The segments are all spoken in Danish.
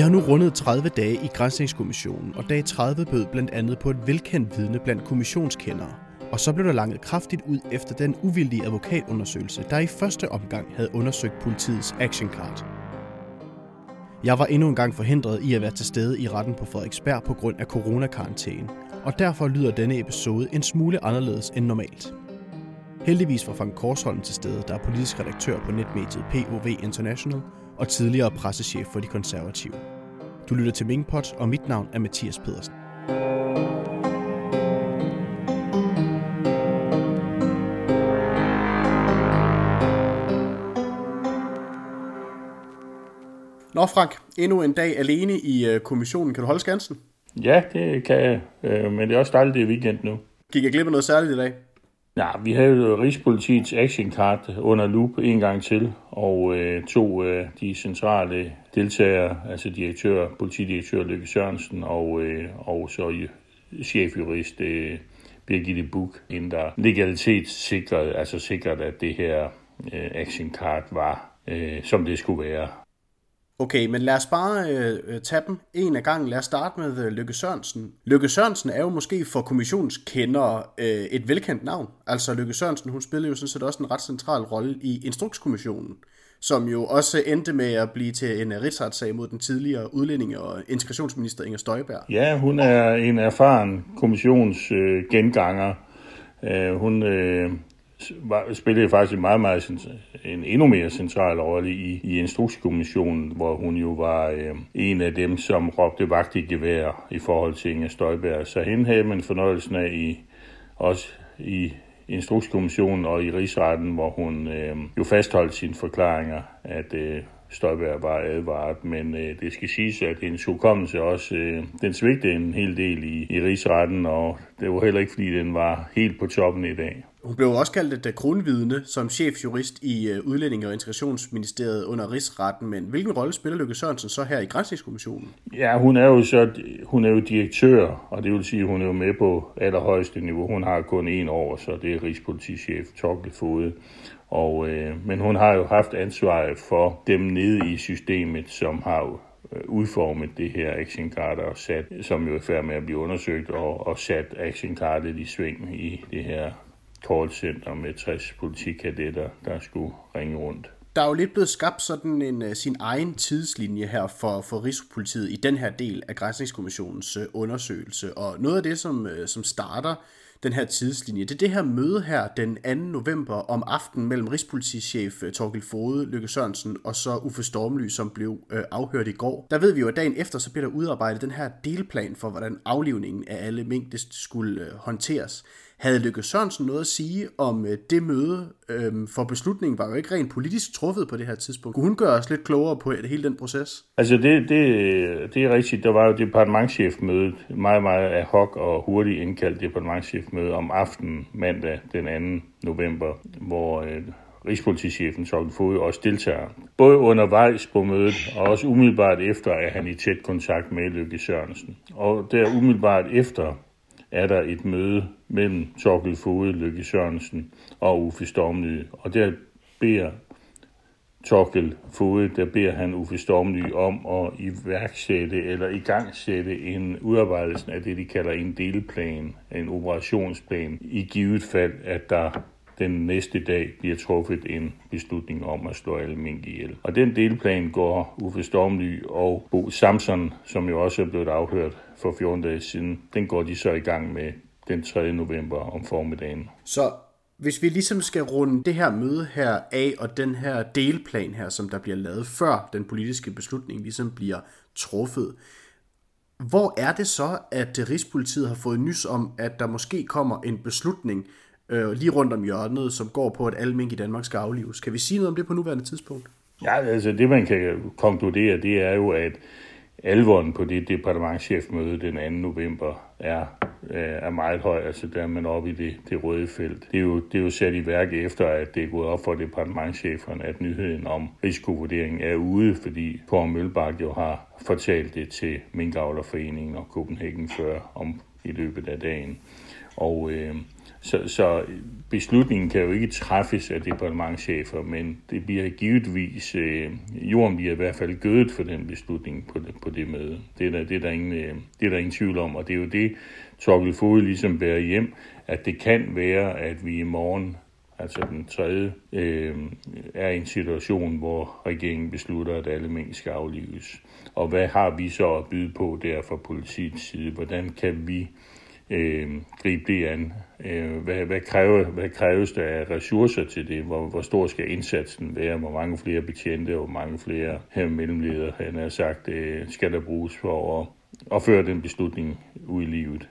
Vi har nu rundet 30 dage i Grænsningskommissionen, og dag 30 bød blandt andet på et velkendt vidne blandt kommissionskendere. Og så blev der langet kraftigt ud efter den uvildige advokatundersøgelse, der i første omgang havde undersøgt politiets actioncard. Jeg var endnu en gang forhindret i at være til stede i retten på Frederiksberg på grund af coronakarantæne, og derfor lyder denne episode en smule anderledes end normalt. Heldigvis var Frank Korsholm til stede, der er politisk redaktør på netmediet POV International og tidligere pressechef for de konservative. Du lytter til Mingpot, og mit navn er Mathias Pedersen. Nå Frank, endnu en dag alene i øh, kommissionen. Kan du holde skansen? Ja, det kan jeg, øh, men det er også dejligt, det er weekend nu. Gik jeg glip af noget særligt i dag? Ja, vi havde Rigspolitiets action card under loop en gang til, og øh, to af øh, de centrale deltagere, altså direktør, politidirektør Lykke Sørensen og, øh, og så chefjurist øh, Birgitte Buk, inden der legalitet altså sikrede, altså sikret, at det her øh, action card var, øh, som det skulle være. Okay, men lad os bare øh, øh tage dem en af gangen. Lad os starte med øh, Lykke Sørensen. Lykke Sørensen er jo måske for kommissionskendere øh, et velkendt navn. Altså Lykke Sørensen, hun spillede jo sådan set også en ret central rolle i Instrukskommissionen, som jo også endte med at blive til en øh, rigsretssag mod den tidligere udlændinge- og integrationsminister Inger Støjberg. Ja, hun er en erfaren kommissionsgenganger. Øh, hun... Øh spillede faktisk en meget, meget en endnu mere central rolle i, i Instrukskommissionen, hvor hun jo var øh, en af dem, som råbte vagt i gevær i forhold til Inger Støjberg. Så hende havde man fornøjelsen af i, også i Instrukskommissionen og i rigsretten, hvor hun øh, jo fastholdt sine forklaringer, at øh, Støjberg var advaret, men øh, det skal siges, at hendes hukommelse også, øh, den svigtede en hel del i, i rigsretten, og det var heller ikke, fordi den var helt på toppen i dag. Hun blev også kaldt et øh, kronvidne som chefjurist i øh, Udlændinge- og Integrationsministeriet under rigsretten, men hvilken rolle spiller Lykke Sørensen så her i Grænsningskommissionen? Ja, hun er jo så hun er jo direktør, og det vil sige, at hun er jo med på allerhøjeste niveau. Hun har kun en år, så det er Rigspolitichef Torkel Fode. Og, øh, men hun har jo haft ansvaret for dem nede i systemet, som har øh, udformet det her action card og sat, som jo er færdig med at blive undersøgt, og, og sat action cardet i sving i det her callcenter med 60 politikadetter, der skulle ringe rundt. Der er jo lidt blevet skabt sådan en uh, sin egen tidslinje her for, for Rigspolitiet i den her del af Grænsningskommissionens uh, undersøgelse. Og noget af det, som, uh, som starter den her tidslinje. Det er det her møde her den 2. november om aftenen mellem Rigspolitichef Torgild Fode, Lykke Sørensen og så Uffe Stormly, som blev øh, afhørt i går. Der ved vi jo, at dagen efter så bliver der udarbejdet den her delplan for, hvordan aflivningen af alle mink det skulle øh, håndteres. Havde Lykke Sørensen noget at sige om øh, det møde? Øhm, for beslutningen var jo ikke rent politisk truffet på det her tidspunkt. Kunne hun gøre os lidt klogere på hele den proces? Altså det, det, det er rigtigt. Der var jo departementchefmødet, meget, meget ad hoc og hurtigt indkaldt departementchefmøde om aftenen mandag den 2. november, hvor øh, Rigspolitichefen Torkel Fod også deltager. Både undervejs på mødet og også umiddelbart efter er han i tæt kontakt med Lykke Sørensen. Og der umiddelbart efter er der et møde mellem Torkel Fode, Lykke Sørensen og Uffe Stormly. Og der beder Torkel Fode, der beder han Uffe Stormly om at iværksætte eller igangsætte en udarbejdelse af det, de kalder en delplan, en operationsplan, i givet fald, at der den næste dag bliver truffet en beslutning om at slå alle mink ihjel. Og den delplan går Uffe Stormly og Bo Samson, som jo også er blevet afhørt for 14 dage siden, den går de så i gang med den 3. november om formiddagen. Så hvis vi ligesom skal runde det her møde her af, og den her delplan her, som der bliver lavet før den politiske beslutning ligesom bliver truffet, hvor er det så, at Rigspolitiet har fået nys om, at der måske kommer en beslutning øh, lige rundt om hjørnet, som går på, at alle mink i Danmark skal aflives? Kan vi sige noget om det på nuværende tidspunkt? Ja, altså det man kan konkludere, det er jo, at alvoren på det departementchefmøde den 2. november er, øh, er meget høj. Altså der er man oppe i det, det røde felt. Det er, jo, det er jo sat i værk efter, at det er gået op for departementcheferne, at nyheden om risikovurderingen er ude, fordi Kåre Mølbak jo har fortalt det til Minkavlerforeningen og Copenhagen før om i løbet af dagen. Og øh, så, så beslutningen kan jo ikke træffes af departementchefer, men det bliver givetvis, øh, jorden bliver i hvert fald gødet for den beslutning på det, på det møde. Det er, der, det, er der ingen, øh, det er der ingen tvivl om, og det er jo det, Torkel Fode ligesom bærer hjem, at det kan være, at vi i morgen altså den tredje, øh, er i en situation, hvor regeringen beslutter, at alle mængder skal aflives. Og hvad har vi så at byde på der fra politiets side? Hvordan kan vi øh, gribe det an? Øh, hvad, hvad, kræver, hvad kræves der af ressourcer til det? Hvor, hvor stor skal indsatsen være? Hvor mange flere betjente og hvor mange flere her mellemledere, han har sagt, øh, skal der bruges for at, at føre den beslutning ud i livet?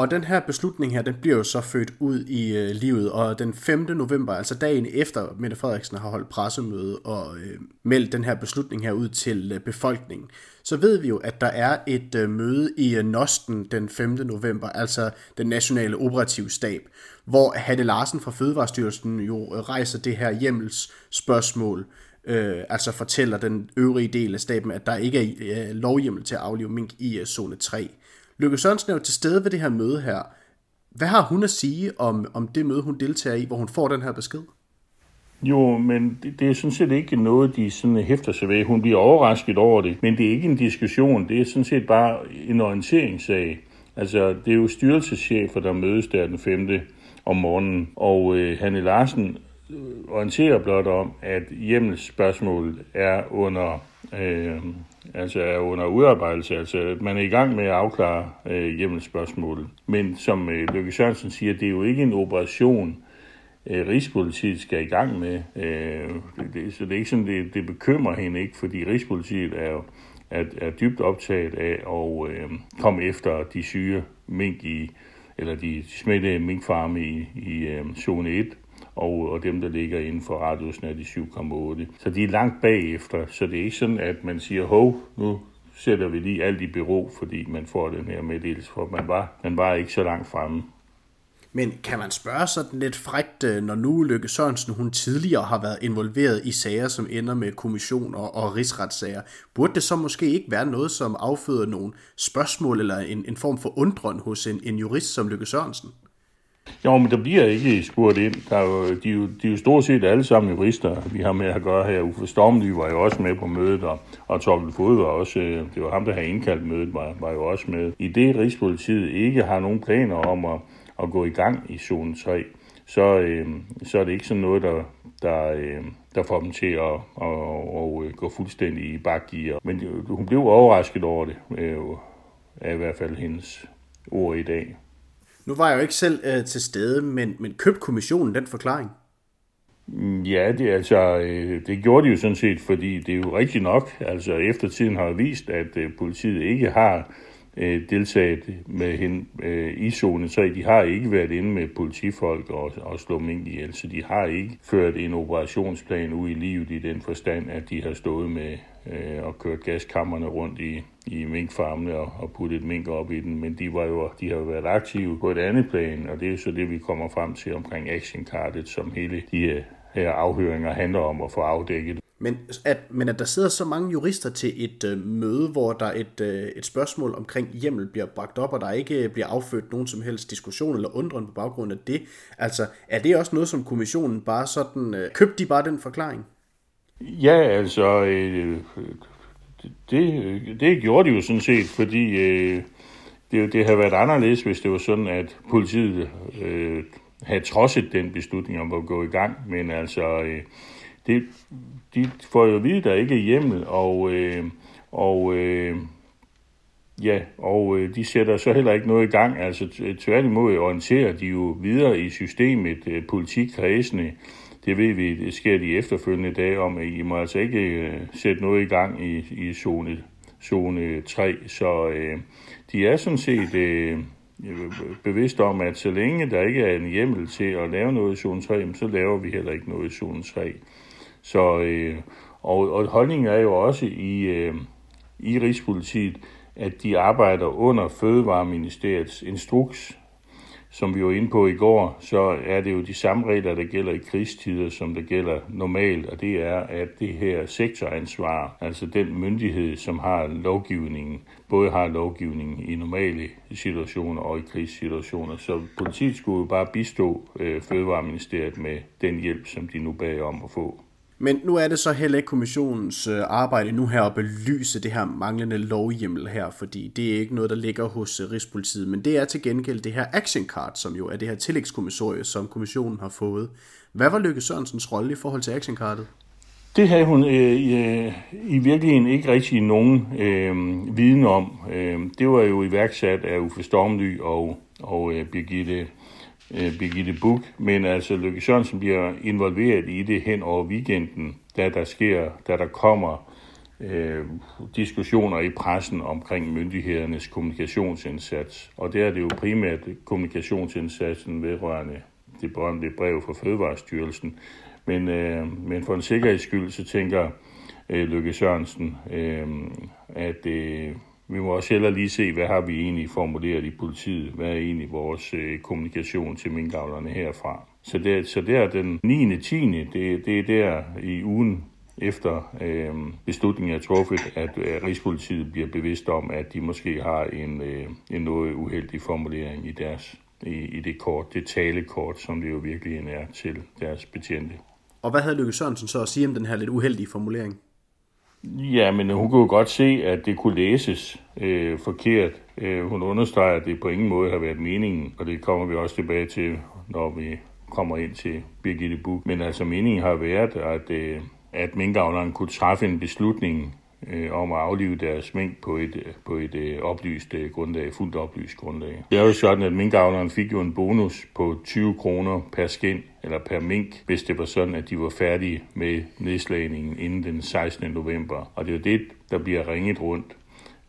Og den her beslutning her, den bliver jo så født ud i øh, livet, og den 5. november, altså dagen efter Mette Frederiksen har holdt pressemøde og øh, meldt den her beslutning her ud til øh, befolkningen, så ved vi jo, at der er et øh, møde i øh, Nosten den 5. november, altså den nationale operative stab, hvor Hanne Larsen fra Fødevarestyrelsen jo øh, rejser det her hjemmels spørgsmål, øh, altså fortæller den øvrige del af staben, at der ikke er øh, lovhjemmel til at aflive mink i øh, zone 3. Lykke Sørensen er jo til stede ved det her møde her. Hvad har hun at sige om, om det møde, hun deltager i, hvor hun får den her besked? Jo, men det, det er sådan set ikke noget, de sådan hæfter sig ved. Hun bliver overrasket over det, men det er ikke en diskussion. Det er sådan set bare en orienteringssag. Altså, det er jo styrelseschefer, der mødes der den 5. om morgenen, og øh, Hanne Larsen øh, orienterer blot om, at hjemmelsspørgsmålet er under øh, altså er under udarbejdelse. Altså, man er i gang med at afklare øh, hjemmelsspørgsmålet. Men som øh, Løkke Sørensen siger, det er jo ikke en operation, øh, Rigspolitiet skal i gang med. Øh, det, så det er ikke sådan, det, det bekymrer hende ikke, fordi Rigspolitiet er jo er, er dybt optaget af at øh, komme efter de syge mink i, eller de smittede minkfarme i, i øh, zone 1, og, og dem, der ligger inden for radiusen af de 7,8. Så de er langt bagefter, så det er ikke sådan, at man siger, hov, nu sætter vi lige alt i bero, fordi man får den her meddelelse, for man var, man var ikke så langt fremme. Men kan man spørge sådan lidt frægt, øh, når nu Lykke Sørensen hun tidligere har været involveret i sager, som ender med kommissioner og rigsretssager, burde det så måske ikke være noget, som afføder nogle spørgsmål eller en, en form for undren hos en, en jurist som Lykke Sørensen? Jo, men der bliver ikke spurgt ind. Der er jo, de, er jo, de er jo stort set alle sammen jurister, vi har med at gøre her. Uffe Stormly var jo også med på mødet, og, og Torben Fod var også, øh, det var ham, der havde indkaldt mødet, var, var jo også med. I det Rigspolitiet ikke har nogen planer om at, at gå i gang i zone 3, så, øh, så er det ikke sådan noget, der, der, øh, der får dem til at, at, at, at gå fuldstændig i bakgear. Men hun blev overrasket over det, øh, af i hvert fald hendes ord i dag. Nu var jeg jo ikke selv øh, til stede, men, men købte kommissionen den forklaring? Mm, ja, det, altså, øh, det gjorde de jo sådan set, fordi det er jo rigtigt nok. Altså, eftertiden har vist, at øh, politiet ikke har øh, deltaget med hende øh, i zone 3. De har ikke været inde med politifolk og, og slå mink ihjel, så de har ikke ført en operationsplan ud i livet i den forstand, at de har stået med øh, og kørt gaskammerne rundt i, i minkfarmene og, og puttet mink op i den, men de, var jo, de har jo været aktive på et andet plan, og det er så det, vi kommer frem til omkring actionkartet, som hele de her afhøringer handler om at få afdækket. Men at, men at der sidder så mange jurister til et øh, møde, hvor der et, øh, et spørgsmål omkring hjemmel bliver bragt op, og der ikke bliver afført nogen som helst diskussion eller undren på baggrund af det, altså er det også noget, som kommissionen bare sådan, øh, købte de bare den forklaring? Ja, altså, øh, det, det gjorde de jo sådan set, fordi øh, det, det havde været anderledes, hvis det var sådan, at politiet øh, havde trodset den beslutning om at gå i gang, men altså, øh, det, de får jo at vide, der ikke er hjemmel, og, øh, og øh, ja, og øh, de sætter så heller ikke noget i gang. Altså tværtimod orienterer de jo videre i systemet, øh, politikredsene. Det ved vi, det sker de efterfølgende dage om, at I må altså ikke øh, sætte noget i gang i, i zone, zone 3. Så øh, de er sådan set øh, bevidst om, at så længe der ikke er en hjemmel til at lave noget i zone 3, så laver vi heller ikke noget i zone 3. Så, øh, og, og holdningen er jo også i, øh, i Rigspolitiet, at de arbejder under Fødevareministeriets instruks. som vi var inde på i går, så er det jo de samme regler, der gælder i krigstider, som der gælder normalt, og det er, at det her sektoransvar, altså den myndighed, som har lovgivningen, både har lovgivningen i normale situationer og i krigssituationer. Så politiet skulle jo bare bistå øh, Fødevareministeriet med den hjælp, som de nu bag om at få. Men nu er det så heller ikke kommissionens øh, arbejde nu her at belyse det her manglende lovhjemmel her, fordi det er ikke noget, der ligger hos øh, Rigspolitiet, men det er til gengæld det her action card, som jo er det her tillægskommissorie, som kommissionen har fået. Hvad var Lykke Sørensens rolle i forhold til action cardet? Det havde hun øh, i, øh, i virkeligheden ikke rigtig nogen øh, viden om. Øh, det var jo iværksat af Uffe Stormly og, og øh, Birgitte øh, Birgitte Buk, men altså Løkke Sørensen bliver involveret i det hen over weekenden, da der sker, da der kommer øh, diskussioner i pressen omkring myndighedernes kommunikationsindsats. Og der er det jo primært kommunikationsindsatsen vedrørende det berømte brev fra Fødevarestyrelsen. Men, øh, men for en sikkerheds skyld, så tænker øh, Løkke Sørensen, øh, at øh, vi må også heller lige se, hvad har vi egentlig formuleret i politiet? Hvad er egentlig vores øh, kommunikation til minkavlerne herfra? Så det, så det er den 9. 10. Det, det er der i ugen efter øh, beslutningen er truffet, at øh, Rigspolitiet bliver bevidst om, at de måske har en, øh, en noget uheldig formulering i deres i, i det kort, det talekort, som det jo virkelig er til deres betjente. Og hvad havde Lykke Sørensen så at sige om den her lidt uheldige formulering? Ja, men hun kunne jo godt se, at det kunne læses øh, forkert. Øh, hun understreger, at det på ingen måde har været meningen, og det kommer vi også tilbage til, når vi kommer ind til Birgitte Buk. Men altså meningen har været, at, øh, at minkavleren kunne træffe en beslutning øh, om at aflive deres mink på et, øh, på et øh, oplyst øh, grundlag, fuldt oplyst grundlag. Det er jo sådan, at minkavleren fik jo en bonus på 20 kroner per skind, eller per mink, hvis det var sådan, at de var færdige med nedslagningen inden den 16. november. Og det er jo det, der bliver ringet rundt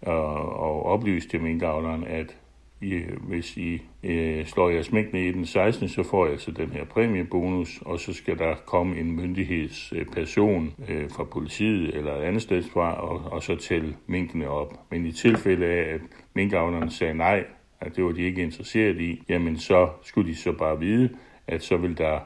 og, og oplyst til minkavleren, at i, hvis I øh, slår jeres mængde i den 16., så får I altså den her præmiebonus, og så skal der komme en myndighedsperson øh, fra politiet eller et andet sted fra, og, og så tælle minkene op. Men i tilfælde af, at minkavlerne sagde nej, at det var de ikke interesseret i, jamen så skulle de så bare vide, at så vil der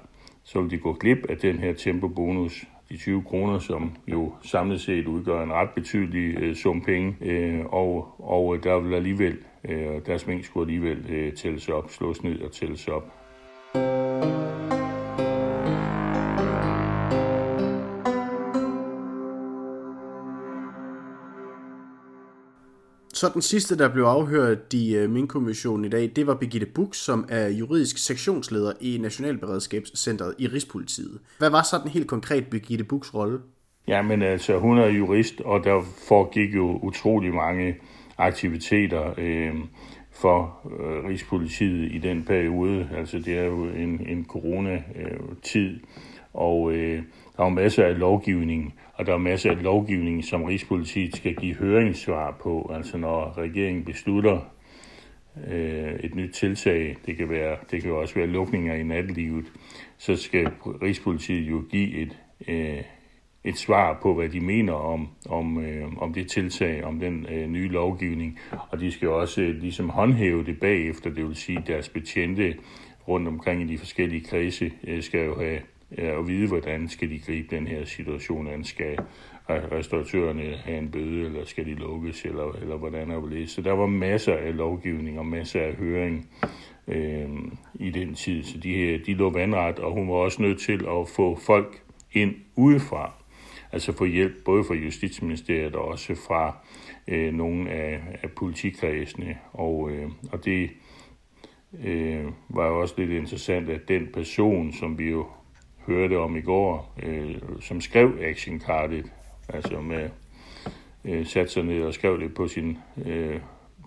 så vil de gå glip af den her tempobonus, de 20 kroner, som jo samlet set udgør en ret betydelig øh, sum penge, øh, og, og der vil alligevel, øh, deres mængde skulle alligevel øh, tælles op, slås ned og tælles op. Så den sidste, der blev afhørt i uh, min kommission i dag, det var Birgitte Buk, som er juridisk sektionsleder i Nationalberedskabscentret i Rigspolitiet. Hvad var så den helt konkret Birgitte Buks rolle? Ja, men altså, hun er jurist, og der foregik jo utrolig mange aktiviteter øh, for øh, Rigspolitiet i den periode. Altså, det er jo en, en corona-tid, og øh, der er masser af lovgivning, og der er masser af lovgivning, som Rigspolitiet skal give høringssvar på. Altså når regeringen beslutter øh, et nyt tiltag, det kan, være, det kan også være lukninger i natlivet, så skal Rigspolitiet jo give et, øh, et svar på, hvad de mener om, om, øh, om det tiltag, om den øh, nye lovgivning, og de skal også øh, ligesom håndhæve det bagefter, det vil sige, deres betjente rundt omkring i de forskellige kredse øh, skal jo have øh, at vide, hvordan skal de gribe den her situation an. Skal restauratørerne have en bøde, eller skal de lukkes, eller, eller hvordan er det Så der var masser af lovgivning og masser af høring øh, i den tid. Så de, de lå vandret, og hun var også nødt til at få folk ind udefra. Altså få hjælp både fra Justitsministeriet og også fra øh, nogle af, af politikredsene. Og, øh, og det øh, var jo også lidt interessant, at den person, som vi jo hørte om i går, øh, som skrev actionkartet, altså med øh, satte sig ned og skrev det på sin, øh,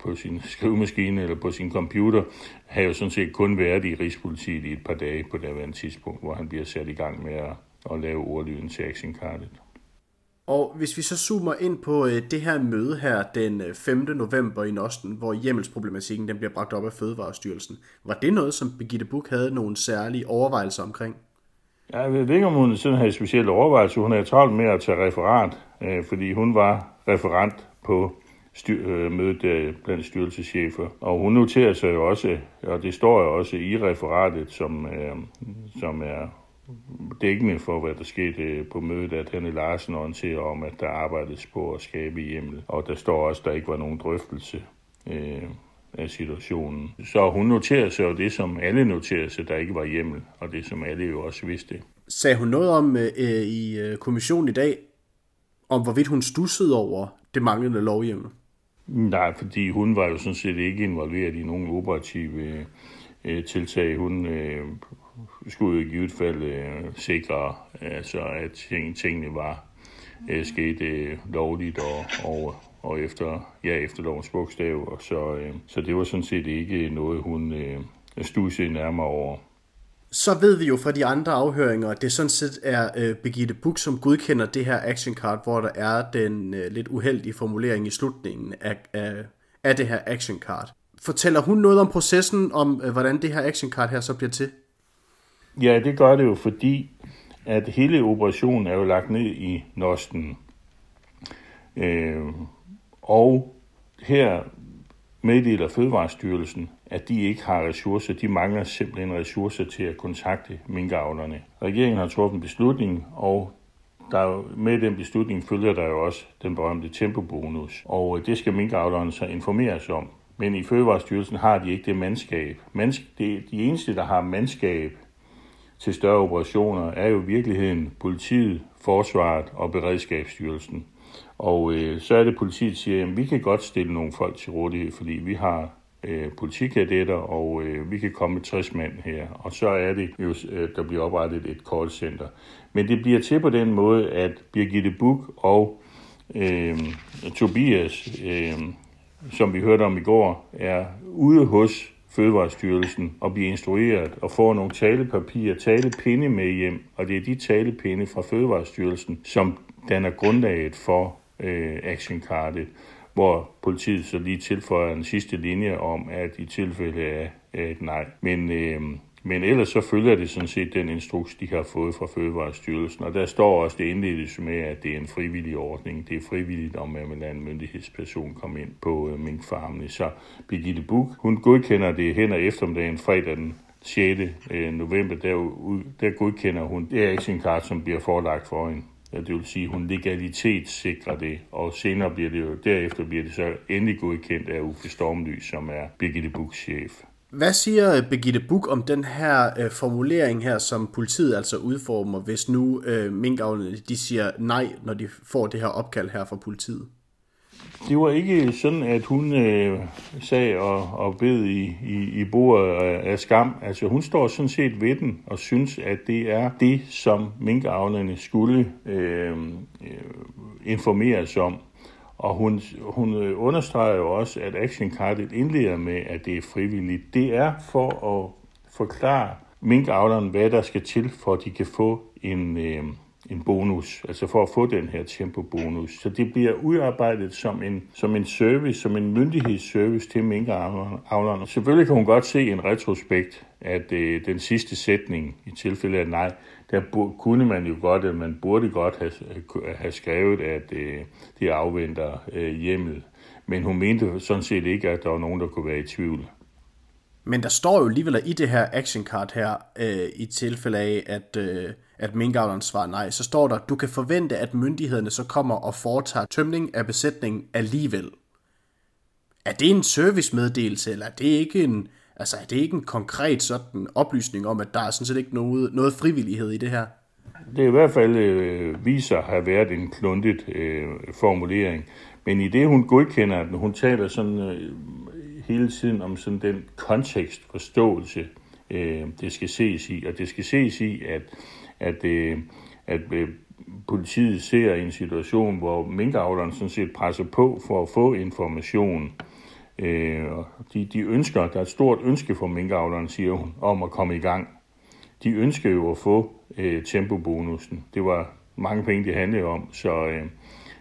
på sin skrivemaskine eller på sin computer, har jo sådan set kun været i Rigspolitiet i et par dage på det tidspunkt, hvor han bliver sat i gang med at, at lave ordlyden til actionkartet. Og hvis vi så zoomer ind på øh, det her møde her den øh, 5. November i Nosten, hvor hjemmelsproblematikken den bliver bragt op af Fødevarestyrelsen, var det noget, som Birgitte Buk havde nogle særlige overvejelser omkring? Jeg ved ikke, om hun sådan havde specielle overvejelser. Hun havde travlt med at tage referat, øh, fordi hun var referent på styr, øh, mødet øh, blandt styrelseschefer. Og hun noterer sig jo også, og det står jo også i referatet, som, øh, som er dækkende for, hvad der skete på mødet, at Hanne Larsen orienterer om, at der arbejdes på at skabe hjemmel. Og der står også, at der ikke var nogen drøftelse øh, af situationen. Så hun noterede sig jo det, som alle noterede sig, der ikke var hjemmel, og det, som alle jo også vidste. Sagde hun noget om øh, i øh, kommissionen i dag, om hvorvidt hun stussede over det manglende lovhjemmel? Nej, fordi hun var jo sådan set ikke involveret i nogen operative øh, tiltag. Hun øh, skulle i givet fald øh, sikre, altså, at tingene var øh, sket øh, lovligt og, og, og efter, ja, efter lovens bogstav. Og så, øh, så det var sådan set ikke noget, hun øh, stussede nærmere over. Så ved vi jo fra de andre afhøringer, at det sådan set er øh, Birgitte Buk, som godkender det her action card, hvor der er den øh, lidt uheldige formulering i slutningen af, af, af det her action card. Fortæller hun noget om processen, om øh, hvordan det her action card her så bliver til? Ja, det gør det jo, fordi at hele operationen er jo lagt ned i Nosten. Øh, og her meddeler Fødevarestyrelsen, at de ikke har ressourcer. De mangler simpelthen ressourcer til at kontakte minkavlerne. Regeringen har truffet en beslutning, og der, med den beslutning følger der jo også den berømte tempobonus. Og øh, det skal minkavlerne så informeres om. Men i Fødevarestyrelsen har de ikke det mandskab. Mansk, det, de eneste, der har mandskab til større operationer, er jo i virkeligheden politiet, forsvaret og beredskabsstyrelsen. Og øh, så er det, politiet siger, at vi kan godt stille nogle folk til rådighed, fordi vi har øh, politikadetter, og øh, vi kan komme med 60 mand her. Og så er det jo, øh, der bliver oprettet et callcenter. Men det bliver til på den måde, at Birgitte Buk og øh, Tobias, øh, som vi hørte om i går, er ude hos Fødevarestyrelsen og bliver instrueret og får nogle talepapirer, talepinde med hjem, og det er de talepinde fra Fødevarestyrelsen, som danner grundlaget for øh, actionkartet, hvor politiet så lige tilføjer en sidste linje om, at i tilfælde af et nej. Men, øh, men ellers så følger det sådan set den instruks, de har fået fra Fødevarestyrelsen, og der står også det indledtes med, at det er en frivillig ordning. Det er frivilligt, om man vil lade en myndighedsperson komme ind på øh, minkfarmene. Så Birgitte Buk, hun godkender det hen og eftermiddagen fredag den 6. Øh, november, der, der godkender hun det action card, som bliver forelagt for hende. Ja, det vil sige, at hun legalitetssikrer det, og senere bliver det jo, derefter bliver det så endelig godkendt af Uffe Stormly, som er Birgitte Buks chef. Hvad siger øh, Begitte Buk om den her øh, formulering her, som politiet altså udformer, hvis nu øh, minkavlerne de siger nej, når de får det her opkald her fra politiet? Det var ikke sådan, at hun øh, sag og, og bed i, i, i bordet af, skam. Altså hun står sådan set ved den og synes, at det er det, som minkavlerne skulle øh, øh informeres om. Og hun, hun øh, understreger jo også, at Action Cardet indleder med, at det er frivilligt. Det er for at forklare minkavleren, hvad der skal til, for at de kan få en, øh, en bonus, altså for at få den her tempobonus. Så det bliver udarbejdet som en, som en service, som en myndighedsservice til minkavlerne. Selvfølgelig kan hun godt se en retrospekt, at øh, den sidste sætning i tilfælde af nej, der kunne man jo godt, at man burde godt have, have skrevet, at øh, de afventer øh, hjemmet. Men hun mente sådan set ikke, at der var nogen, der kunne være i tvivl. Men der står jo alligevel i det her action card her, øh, i tilfælde af, at, øh, at minkavleren svarer nej, så står der, du kan forvente, at myndighederne så kommer og foretager tømning af besætningen alligevel. Er det en servicemeddelelse, eller er det ikke en, altså er det ikke en konkret sådan oplysning om, at der er sådan set ikke noget, noget frivillighed i det her? Det er i hvert fald øh, viser at have været en kluntet øh, formulering. Men i det, hun godkender, at hun taler sådan øh, hele tiden om sådan den kontekstforståelse, øh, det skal ses i. Og det skal ses i, at, at, øh, at øh, politiet ser en situation, hvor minkavlerne sådan set presser på for at få information. Øh, de, de ønsker, der er et stort ønske for minkavlerne, siger hun, om at komme i gang. De ønsker jo at få øh, tempobonusen. Det var mange penge, det handlede om, så, øh,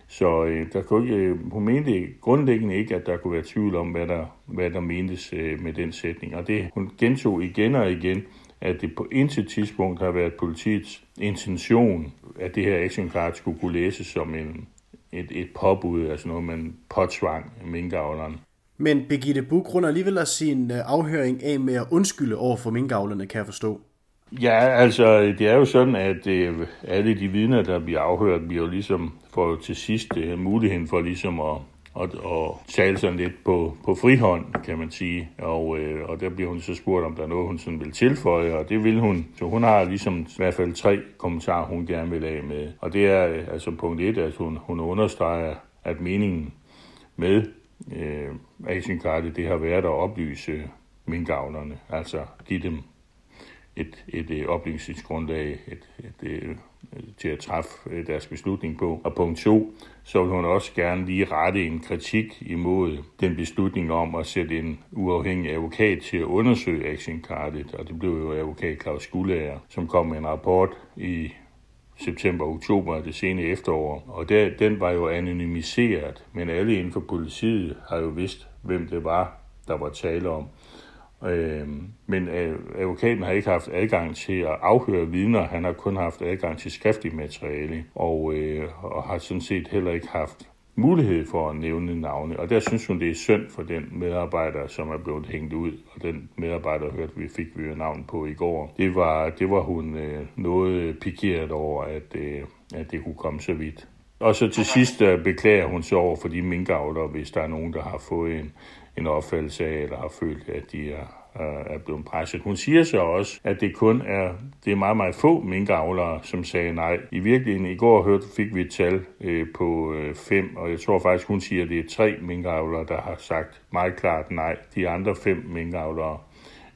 så øh, der kunne ikke, øh, hun mente grundlæggende ikke, at der kunne være tvivl om, hvad der, hvad der mentes øh, med den sætning. Og det hun gentog igen og igen, at det på intet tidspunkt har været politiets intention, at det her action card skulle kunne læses som en, et, et påbud, altså noget, man påtvang minkavleren. Men Birgitte Buk runder alligevel sin øh, afhøring af med at undskylde over for minkavlerne, kan jeg forstå. Ja, altså det er jo sådan, at øh, alle de vidner, der bliver afhørt, bliver jo ligesom for til sidst øh, muligheden for ligesom at, at, at tale sådan lidt på, på frihånd, kan man sige. Og, øh, og der bliver hun så spurgt, om der er noget, hun sådan vil tilføje, og det vil hun. Så hun har ligesom i hvert fald tre kommentarer, hun gerne vil af med. Og det er øh, altså punkt et, at hun, hun understreger, at meningen med øh, Asienkartet, det har været at oplyse minkavlerne, altså give dem et, et, et oplysningsgrundlag et, et, et, til at træffe deres beslutning på. Og punkt to, så vil hun også gerne lige rette en kritik imod den beslutning om at sætte en uafhængig advokat til at undersøge Action Cardet, og det blev jo advokat Claus Gullager, som kom med en rapport i september-oktober det sene efterår, og der, den var jo anonymiseret, men alle inden for politiet har jo vidst, hvem det var, der var tale om. Øh, men advokaten har ikke haft adgang til at afhøre vidner, han har kun haft adgang til skriftlig materiale, og, øh, og har sådan set heller ikke haft mulighed for at nævne navne. Og der synes hun, det er synd for den medarbejder, som er blevet hængt ud. Og den medarbejder, hørte vi, fik vi jo navn på i går. Det var, det var hun øh, noget pikeret over, at, øh, at det kunne komme så vidt. Og så til sidst øh, beklager hun så over for de minkavlere, hvis der er nogen, der har fået en, en opfattelse af, eller har følt, at de er, øh, er blevet presset. Hun siger så også, at det kun er, det er meget, meget få minkavlere, som sagde nej. I virkeligheden, i går hørte, fik vi et tal øh, på øh, fem, og jeg tror faktisk, hun siger, at det er tre minkavlere, der har sagt meget klart nej. De andre fem minkavlere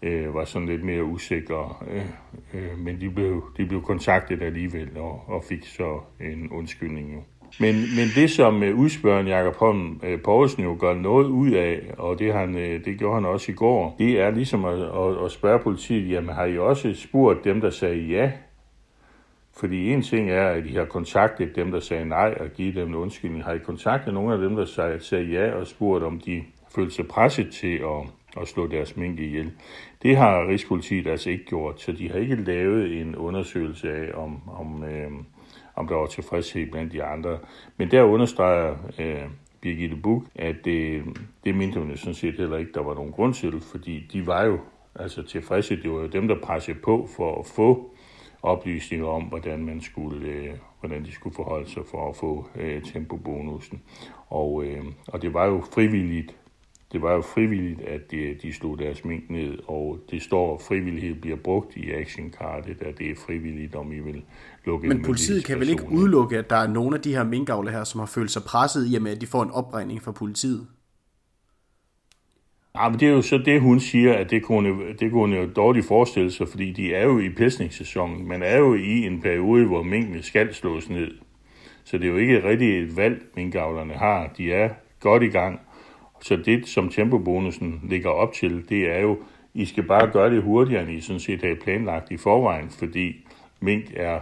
øh, var sådan lidt mere usikre, øh, øh, men de blev, de blev kontaktet alligevel og, og fik så en undskyldning. Men, men det, som øh, udspørgeren Jakob Holm øh, Poulsen jo gør noget ud af, og det, han, øh, det gjorde han også i går, det er ligesom at, at, at spørge politiet, jamen har I også spurgt dem, der sagde ja? Fordi en ting er, at I har kontaktet dem, der sagde nej, og givet dem en undskyldning. Har I kontaktet nogle af dem, der sagde, sagde ja, og spurgt, om de følte sig presset til at, at slå deres mink ihjel? Det har Rigspolitiet altså ikke gjort, så de har ikke lavet en undersøgelse af, om, om øh, om der var tilfredshed blandt de andre. Men der understreger øh, Birgitte Buk, at det, det mente hun sådan set heller ikke, der var nogen grund til, fordi de var jo altså tilfredse. Det var jo dem, der pressede på for at få oplysninger om, hvordan man skulle, øh, hvordan de skulle forholde sig for at få øh, tempobonusen. Og, øh, og det var jo frivilligt det var jo frivilligt, at de, de slog deres mink ned, og det står, at frivillighed bliver brugt i actionkartet, at det er frivilligt, om I vil lukke Men politiet kan vel ikke udelukke, at der er nogle af de her minkavle her, som har følt sig presset i og med, at de får en opregning fra politiet? Ja, men det er jo så det, hun siger, at det kunne, det kunne jo dårligt forestille sig, fordi de er jo i pelsningssæsonen. Man er jo i en periode, hvor minkene skal slås ned. Så det er jo ikke rigtig et valg, minkavlerne har. De er godt i gang. Så det, som tempobonusen ligger op til, det er jo, I skal bare gøre det hurtigere, end I sådan set har planlagt i forvejen, fordi mink er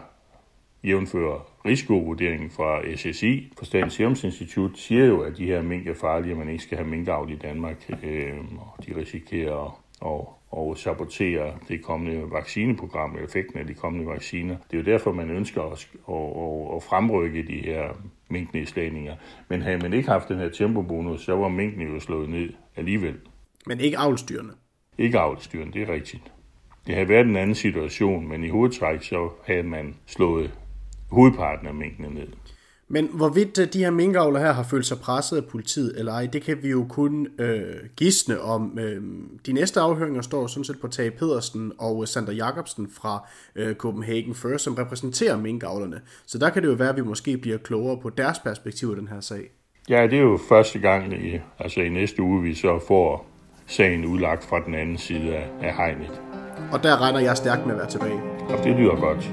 jævnfører risikovurderingen fra SSI, for Statens Serum Institut, siger jo, at de her mink er farlige, og man ikke skal have minkavl i Danmark. Øh, og de risikerer at, at sabotere det kommende vaccineprogram, effekten af de kommende vacciner. Det er jo derfor, man ønsker at, at, at fremrykke de her minknedslagninger. Men havde man ikke haft den her tempobonus, så var minkene jo slået ned alligevel. Men ikke avlstyrende? Ikke avlstyrende, det er rigtigt. Det havde været en anden situation, men i hovedtræk så havde man slået hovedparten af minkene ned. Men hvorvidt øh, de her minkavler her har følt sig presset af politiet eller ej, det kan vi jo kun øh, gisne om. Øh, de næste afhøringer står sådan set på Tage Pedersen og Sander Jacobsen fra øh, Copenhagen First, som repræsenterer minkavlerne. Så der kan det jo være, at vi måske bliver klogere på deres perspektiv i den her sag. Ja, det er jo første gang i, altså i næste uge, vi så får sagen udlagt fra den anden side af, af hegnet. Og der regner jeg stærkt med at være tilbage. Og det lyder godt.